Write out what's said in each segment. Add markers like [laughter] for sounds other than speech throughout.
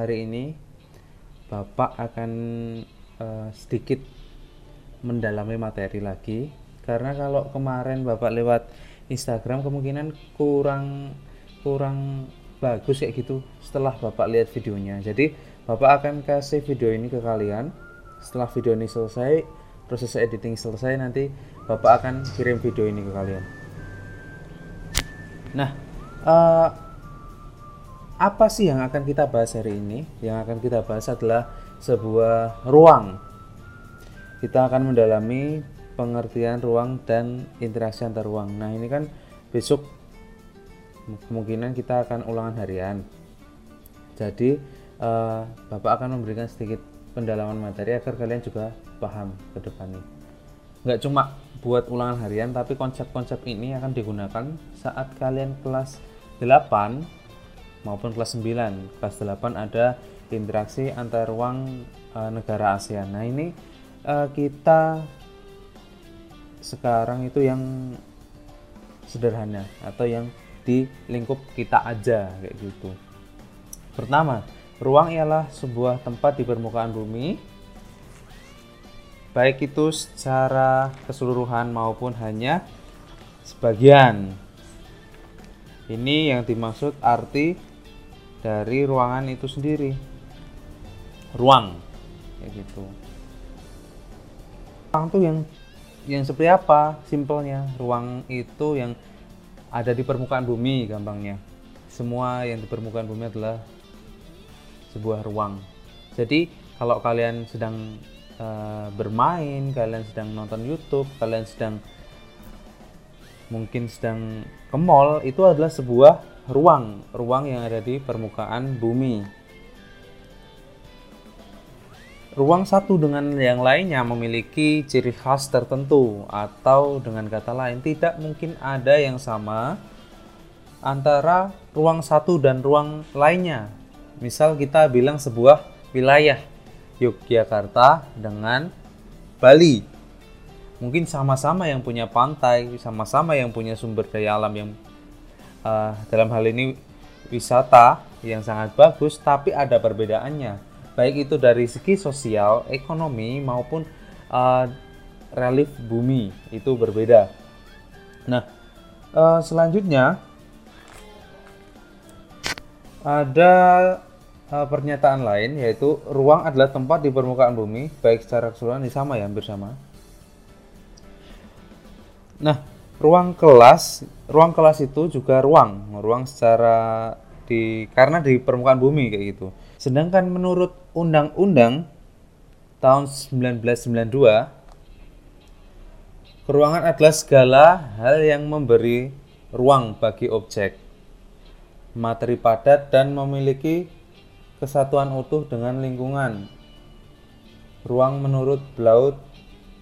hari ini Bapak akan uh, sedikit mendalami materi lagi karena kalau kemarin Bapak lewat Instagram kemungkinan kurang kurang bagus kayak gitu setelah Bapak lihat videonya. Jadi Bapak akan kasih video ini ke kalian. Setelah video ini selesai, proses editing selesai nanti Bapak akan kirim video ini ke kalian. Nah, uh, apa sih yang akan kita bahas hari ini? Yang akan kita bahas adalah sebuah ruang. Kita akan mendalami pengertian ruang dan interaksi antar ruang. Nah, ini kan besok kemungkinan kita akan ulangan harian. Jadi, uh, Bapak akan memberikan sedikit pendalaman materi agar kalian juga paham ke depannya. Nggak cuma buat ulangan harian, tapi konsep-konsep ini akan digunakan saat kalian kelas 8 maupun kelas 9. Kelas 8 ada interaksi antar ruang e, negara ASEAN. Nah, ini e, kita sekarang itu yang sederhana atau yang di lingkup kita aja kayak gitu. Pertama, ruang ialah sebuah tempat di permukaan bumi baik itu secara keseluruhan maupun hanya sebagian. Ini yang dimaksud arti dari ruangan itu sendiri. Ruang. Kayak gitu. Ruang tuh yang yang seperti apa simpelnya? Ruang itu yang ada di permukaan bumi gampangnya. Semua yang di permukaan bumi adalah sebuah ruang. Jadi kalau kalian sedang uh, bermain kalian sedang nonton YouTube kalian sedang mungkin sedang ke mall itu adalah sebuah ruang, ruang yang ada di permukaan bumi. Ruang satu dengan yang lainnya memiliki ciri khas tertentu atau dengan kata lain tidak mungkin ada yang sama antara ruang satu dan ruang lainnya. Misal kita bilang sebuah wilayah Yogyakarta dengan Bali. Mungkin sama-sama yang punya pantai, sama-sama yang punya sumber daya alam yang uh, dalam hal ini wisata yang sangat bagus, tapi ada perbedaannya, baik itu dari segi sosial, ekonomi maupun uh, relief bumi itu berbeda. Nah, uh, selanjutnya ada uh, pernyataan lain yaitu ruang adalah tempat di permukaan bumi baik secara keseluruhan sama ya hampir sama. Nah, ruang kelas ruang kelas itu juga ruang ruang secara di karena di permukaan bumi kayak gitu. Sedangkan menurut undang-undang tahun 1992 keruangan adalah segala hal yang memberi ruang bagi objek materi padat dan memiliki kesatuan utuh dengan lingkungan. Ruang menurut Blaut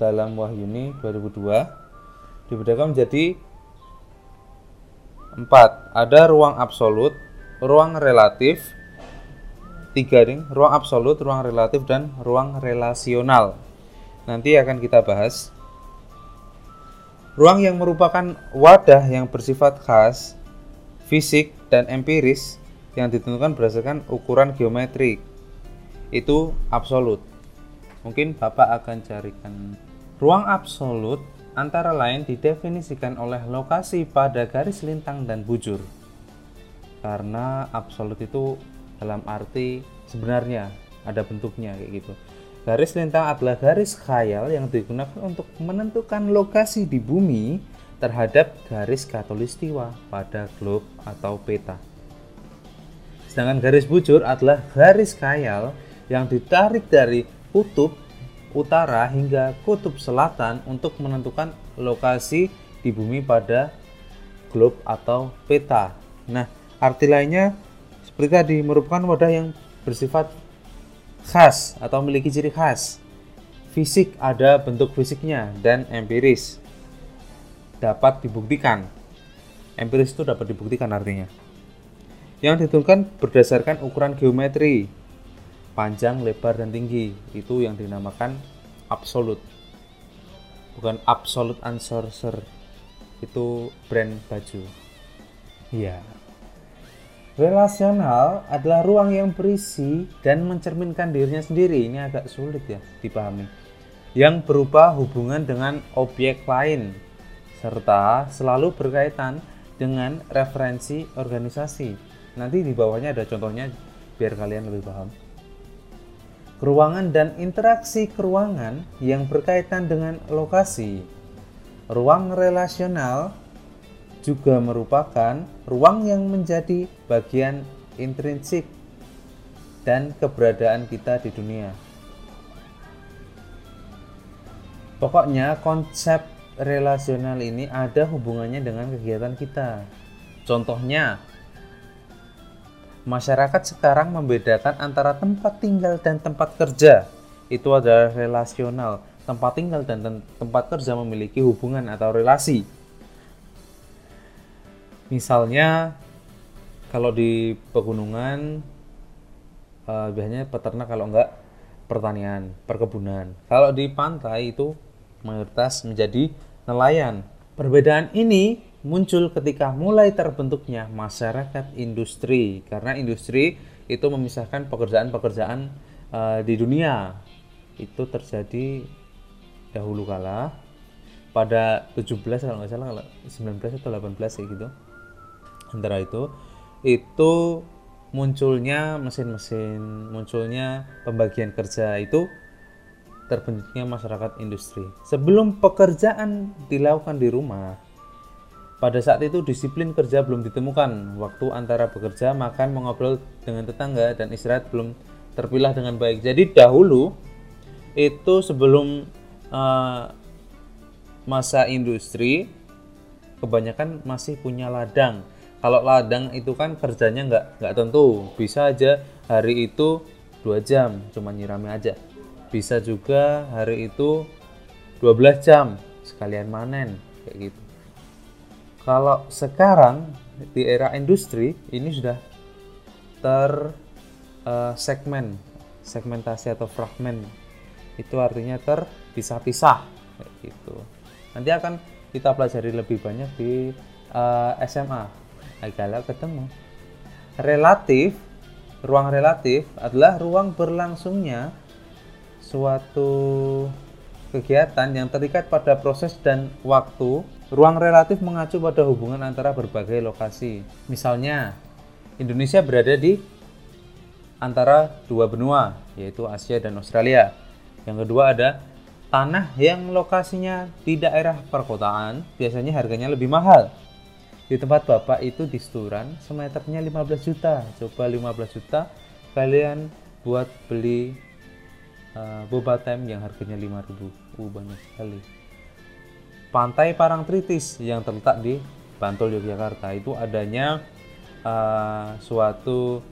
dalam Wahyuni 2002 dibedakan menjadi empat. Ada ruang absolut ruang relatif tiga ring ruang absolut ruang relatif dan ruang relasional. Nanti akan kita bahas. Ruang yang merupakan wadah yang bersifat khas fisik dan empiris yang ditentukan berdasarkan ukuran geometrik itu absolut. Mungkin Bapak akan carikan. Ruang absolut antara lain didefinisikan oleh lokasi pada garis lintang dan bujur. Karena absolut itu dalam arti sebenarnya ada bentuknya kayak gitu. Garis lintang adalah garis khayal yang digunakan untuk menentukan lokasi di bumi terhadap garis katulistiwa pada globe atau peta. Sedangkan garis bujur adalah garis khayal yang ditarik dari kutub utara hingga kutub selatan untuk menentukan lokasi di bumi pada globe atau peta. Nah, arti lainnya seperti tadi merupakan wadah yang bersifat khas atau memiliki ciri khas. Fisik ada bentuk fisiknya dan empiris dapat dibuktikan. Empiris itu dapat dibuktikan artinya. Yang ditentukan berdasarkan ukuran geometri, panjang, lebar, dan tinggi. Itu yang dinamakan absolut. Bukan absolut answer Itu brand baju. Iya. Relasional adalah ruang yang berisi dan mencerminkan dirinya sendiri. Ini agak sulit ya dipahami. Yang berupa hubungan dengan objek lain serta selalu berkaitan dengan referensi organisasi. Nanti di bawahnya ada contohnya biar kalian lebih paham. Keruangan dan interaksi keruangan yang berkaitan dengan lokasi. Ruang relasional juga merupakan ruang yang menjadi bagian intrinsik dan keberadaan kita di dunia. Pokoknya konsep relasional ini ada hubungannya dengan kegiatan kita. Contohnya, masyarakat sekarang membedakan antara tempat tinggal dan tempat kerja. Itu adalah relasional. Tempat tinggal dan tempat kerja memiliki hubungan atau relasi. Misalnya kalau di pegunungan uh, biasanya peternak kalau enggak pertanian, perkebunan. Kalau di pantai itu mayoritas menjadi nelayan. Perbedaan ini muncul ketika mulai terbentuknya masyarakat industri karena industri itu memisahkan pekerjaan-pekerjaan uh, di dunia. Itu terjadi dahulu kala pada 17 kalau nggak salah kalau 19 atau 18 kayak gitu antara itu itu munculnya mesin-mesin, munculnya pembagian kerja itu terbentuknya masyarakat industri. Sebelum pekerjaan dilakukan di rumah, pada saat itu disiplin kerja belum ditemukan. Waktu antara bekerja, makan, mengobrol dengan tetangga dan istirahat belum terpilah dengan baik. Jadi dahulu itu sebelum uh, masa industri, kebanyakan masih punya ladang kalau ladang itu kan kerjanya nggak nggak tentu bisa aja hari itu dua jam cuma nyirami aja bisa juga hari itu 12 jam sekalian manen kayak gitu kalau sekarang di era industri ini sudah ter uh, segmen segmentasi atau fragmen itu artinya terpisah-pisah gitu nanti akan kita pelajari lebih banyak di uh, eh, SMA Agala ketemu. Relatif, ruang relatif adalah ruang berlangsungnya suatu kegiatan yang terikat pada proses dan waktu. Ruang relatif mengacu pada hubungan antara berbagai lokasi. Misalnya, Indonesia berada di antara dua benua, yaitu Asia dan Australia. Yang kedua ada tanah yang lokasinya di daerah perkotaan, biasanya harganya lebih mahal di tempat bapak itu di Sturan semeternya 15 juta coba 15 juta kalian buat beli uh, boba tem yang harganya 5000 uh banyak sekali pantai Parangtritis yang terletak di Bantul Yogyakarta itu adanya uh, suatu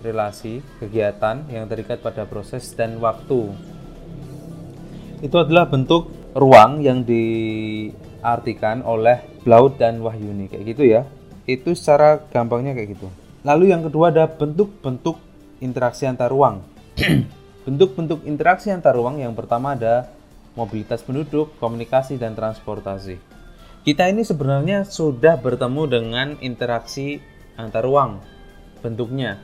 relasi kegiatan yang terikat pada proses dan waktu itu adalah bentuk ruang yang diartikan oleh Blaut dan Wahyuni kayak gitu ya. Itu secara gampangnya kayak gitu. Lalu yang kedua ada bentuk-bentuk interaksi antar ruang. [clears throat] Bentuk-bentuk interaksi antar ruang yang pertama ada mobilitas penduduk, komunikasi dan transportasi. Kita ini sebenarnya sudah bertemu dengan interaksi antar ruang bentuknya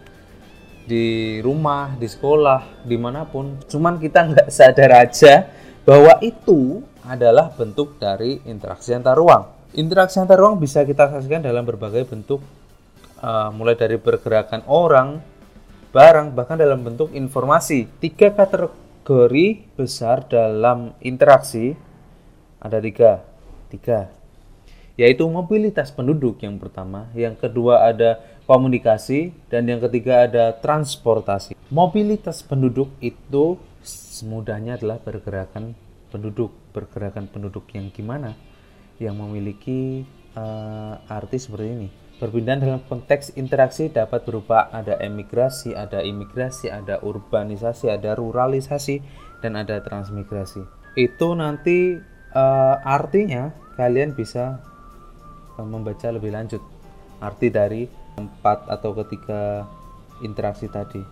di rumah, di sekolah, di mana pun. Cuman kita nggak sadar aja bahwa itu adalah bentuk dari interaksi antar ruang. Interaksi antar ruang bisa kita saksikan dalam berbagai bentuk, uh, mulai dari pergerakan orang, barang, bahkan dalam bentuk informasi. Tiga kategori besar dalam interaksi ada tiga, tiga, yaitu mobilitas penduduk yang pertama, yang kedua ada komunikasi, dan yang ketiga ada transportasi. Mobilitas penduduk itu semudahnya adalah pergerakan penduduk, pergerakan penduduk yang gimana? yang memiliki uh, arti seperti ini. Perpindahan dalam konteks interaksi dapat berupa ada emigrasi, ada imigrasi, ada urbanisasi, ada ruralisasi, dan ada transmigrasi. Itu nanti uh, artinya kalian bisa uh, membaca lebih lanjut arti dari empat atau ketiga interaksi tadi.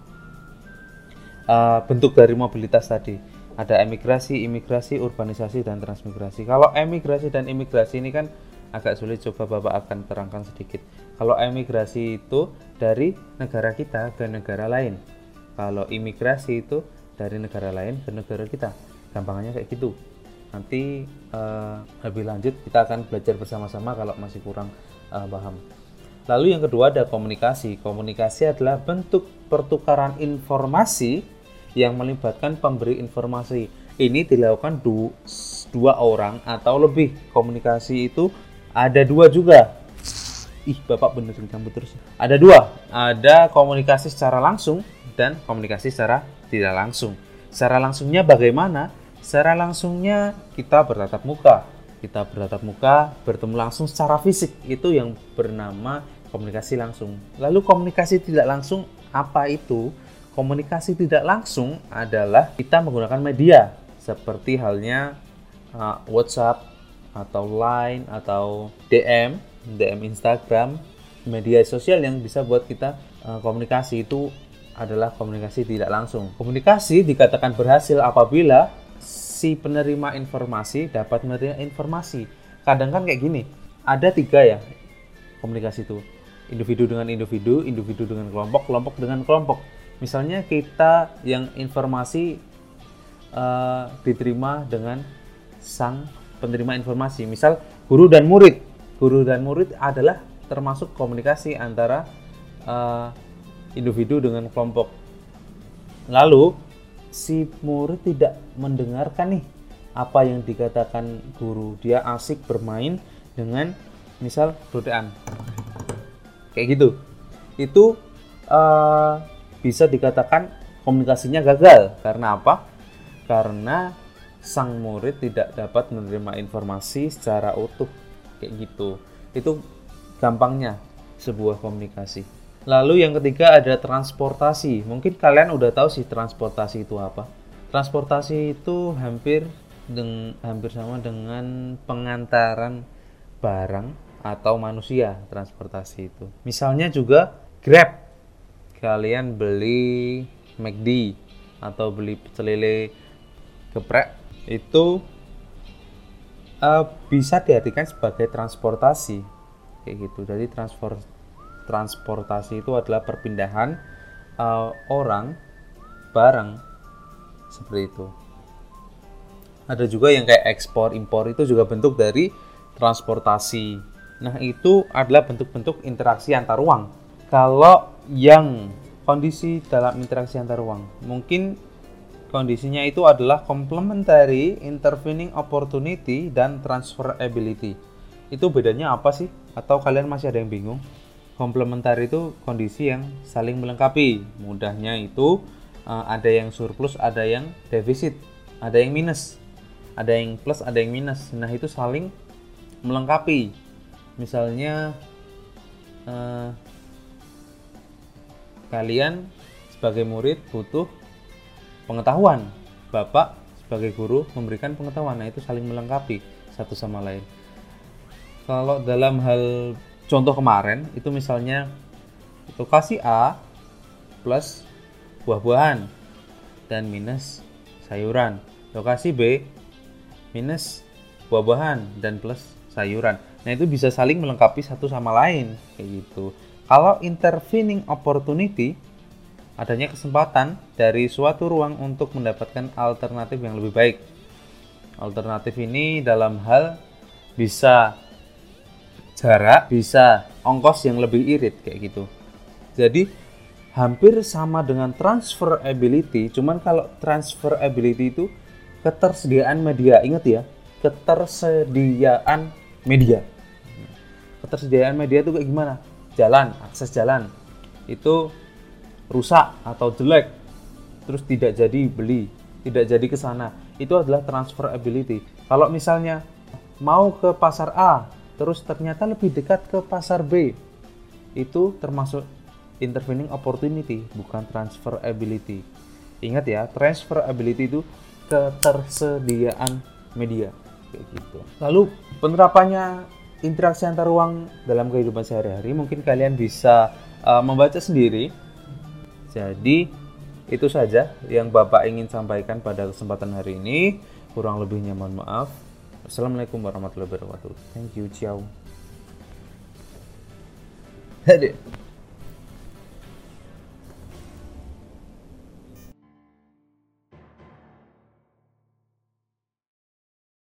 Uh, bentuk dari mobilitas tadi ada emigrasi, imigrasi, urbanisasi dan transmigrasi. Kalau emigrasi dan imigrasi ini kan agak sulit coba Bapak akan terangkan sedikit. Kalau emigrasi itu dari negara kita ke negara lain. Kalau imigrasi itu dari negara lain ke negara kita. Gampangnya kayak gitu. Nanti uh, lebih lanjut kita akan belajar bersama-sama kalau masih kurang uh, paham. Lalu yang kedua ada komunikasi. Komunikasi adalah bentuk pertukaran informasi yang melibatkan pemberi informasi. Ini dilakukan du dua orang atau lebih. Komunikasi itu ada dua juga. Ih, Bapak bener campur terus. Ada dua. Ada komunikasi secara langsung dan komunikasi secara tidak langsung. Secara langsungnya bagaimana? Secara langsungnya kita bertatap muka. Kita bertatap muka, bertemu langsung secara fisik. Itu yang bernama komunikasi langsung. Lalu komunikasi tidak langsung apa itu? Komunikasi tidak langsung adalah kita menggunakan media seperti halnya uh, WhatsApp atau Line atau DM, DM Instagram, media sosial yang bisa buat kita uh, komunikasi itu adalah komunikasi tidak langsung. Komunikasi dikatakan berhasil apabila si penerima informasi dapat menerima informasi. Kadang kan kayak gini, ada tiga ya komunikasi itu individu dengan individu, individu dengan kelompok, kelompok dengan kelompok. Misalnya kita yang informasi uh, diterima dengan sang penerima informasi, misal guru dan murid. Guru dan murid adalah termasuk komunikasi antara uh, individu dengan kelompok. Lalu si murid tidak mendengarkan nih apa yang dikatakan guru. Dia asik bermain dengan misal rodean kayak gitu itu uh, bisa dikatakan komunikasinya gagal karena apa karena sang murid tidak dapat menerima informasi secara utuh kayak gitu. Itu gampangnya sebuah komunikasi. Lalu yang ketiga ada transportasi. Mungkin kalian udah tahu sih transportasi itu apa. Transportasi itu hampir deng hampir sama dengan pengantaran barang atau manusia transportasi itu. Misalnya juga Grab. Kalian beli McD atau beli pecel lele geprek itu uh, bisa diartikan sebagai transportasi kayak gitu. Jadi transport transportasi itu adalah perpindahan uh, orang barang seperti itu. Ada juga yang kayak ekspor impor itu juga bentuk dari transportasi Nah, itu adalah bentuk-bentuk interaksi antar ruang. Kalau yang kondisi dalam interaksi antar ruang, mungkin kondisinya itu adalah complementary, intervening opportunity, dan transferability. Itu bedanya apa sih? Atau kalian masih ada yang bingung? Komplementari itu kondisi yang saling melengkapi. Mudahnya itu eh, ada yang surplus, ada yang defisit, ada yang minus, ada yang plus, ada yang minus. Nah, itu saling melengkapi misalnya uh, kalian sebagai murid butuh pengetahuan. Bapak sebagai guru memberikan pengetahuan nah itu saling melengkapi satu sama lain. Kalau dalam hal contoh kemarin itu misalnya lokasi A plus buah-buahan dan minus sayuran. Lokasi B minus buah-buahan dan plus sayuran. Nah, itu bisa saling melengkapi satu sama lain kayak gitu. Kalau intervening opportunity adanya kesempatan dari suatu ruang untuk mendapatkan alternatif yang lebih baik. Alternatif ini dalam hal bisa jarak, bisa ongkos yang lebih irit kayak gitu. Jadi hampir sama dengan transferability, cuman kalau transferability itu ketersediaan media. Ingat ya, ketersediaan media. Ketersediaan media itu kayak gimana? Jalan, akses jalan itu rusak atau jelek, terus tidak jadi beli, tidak jadi ke sana. Itu adalah transferability. Kalau misalnya mau ke pasar A, terus ternyata lebih dekat ke pasar B, itu termasuk intervening opportunity, bukan transferability. Ingat ya, transferability itu ketersediaan media kayak gitu. Lalu penerapannya interaksi antar ruang dalam kehidupan sehari-hari mungkin kalian bisa uh, membaca sendiri. Jadi itu saja yang Bapak ingin sampaikan pada kesempatan hari ini. Kurang lebihnya mohon maaf. Assalamualaikum warahmatullahi wabarakatuh. Thank you, ciao. Aduh.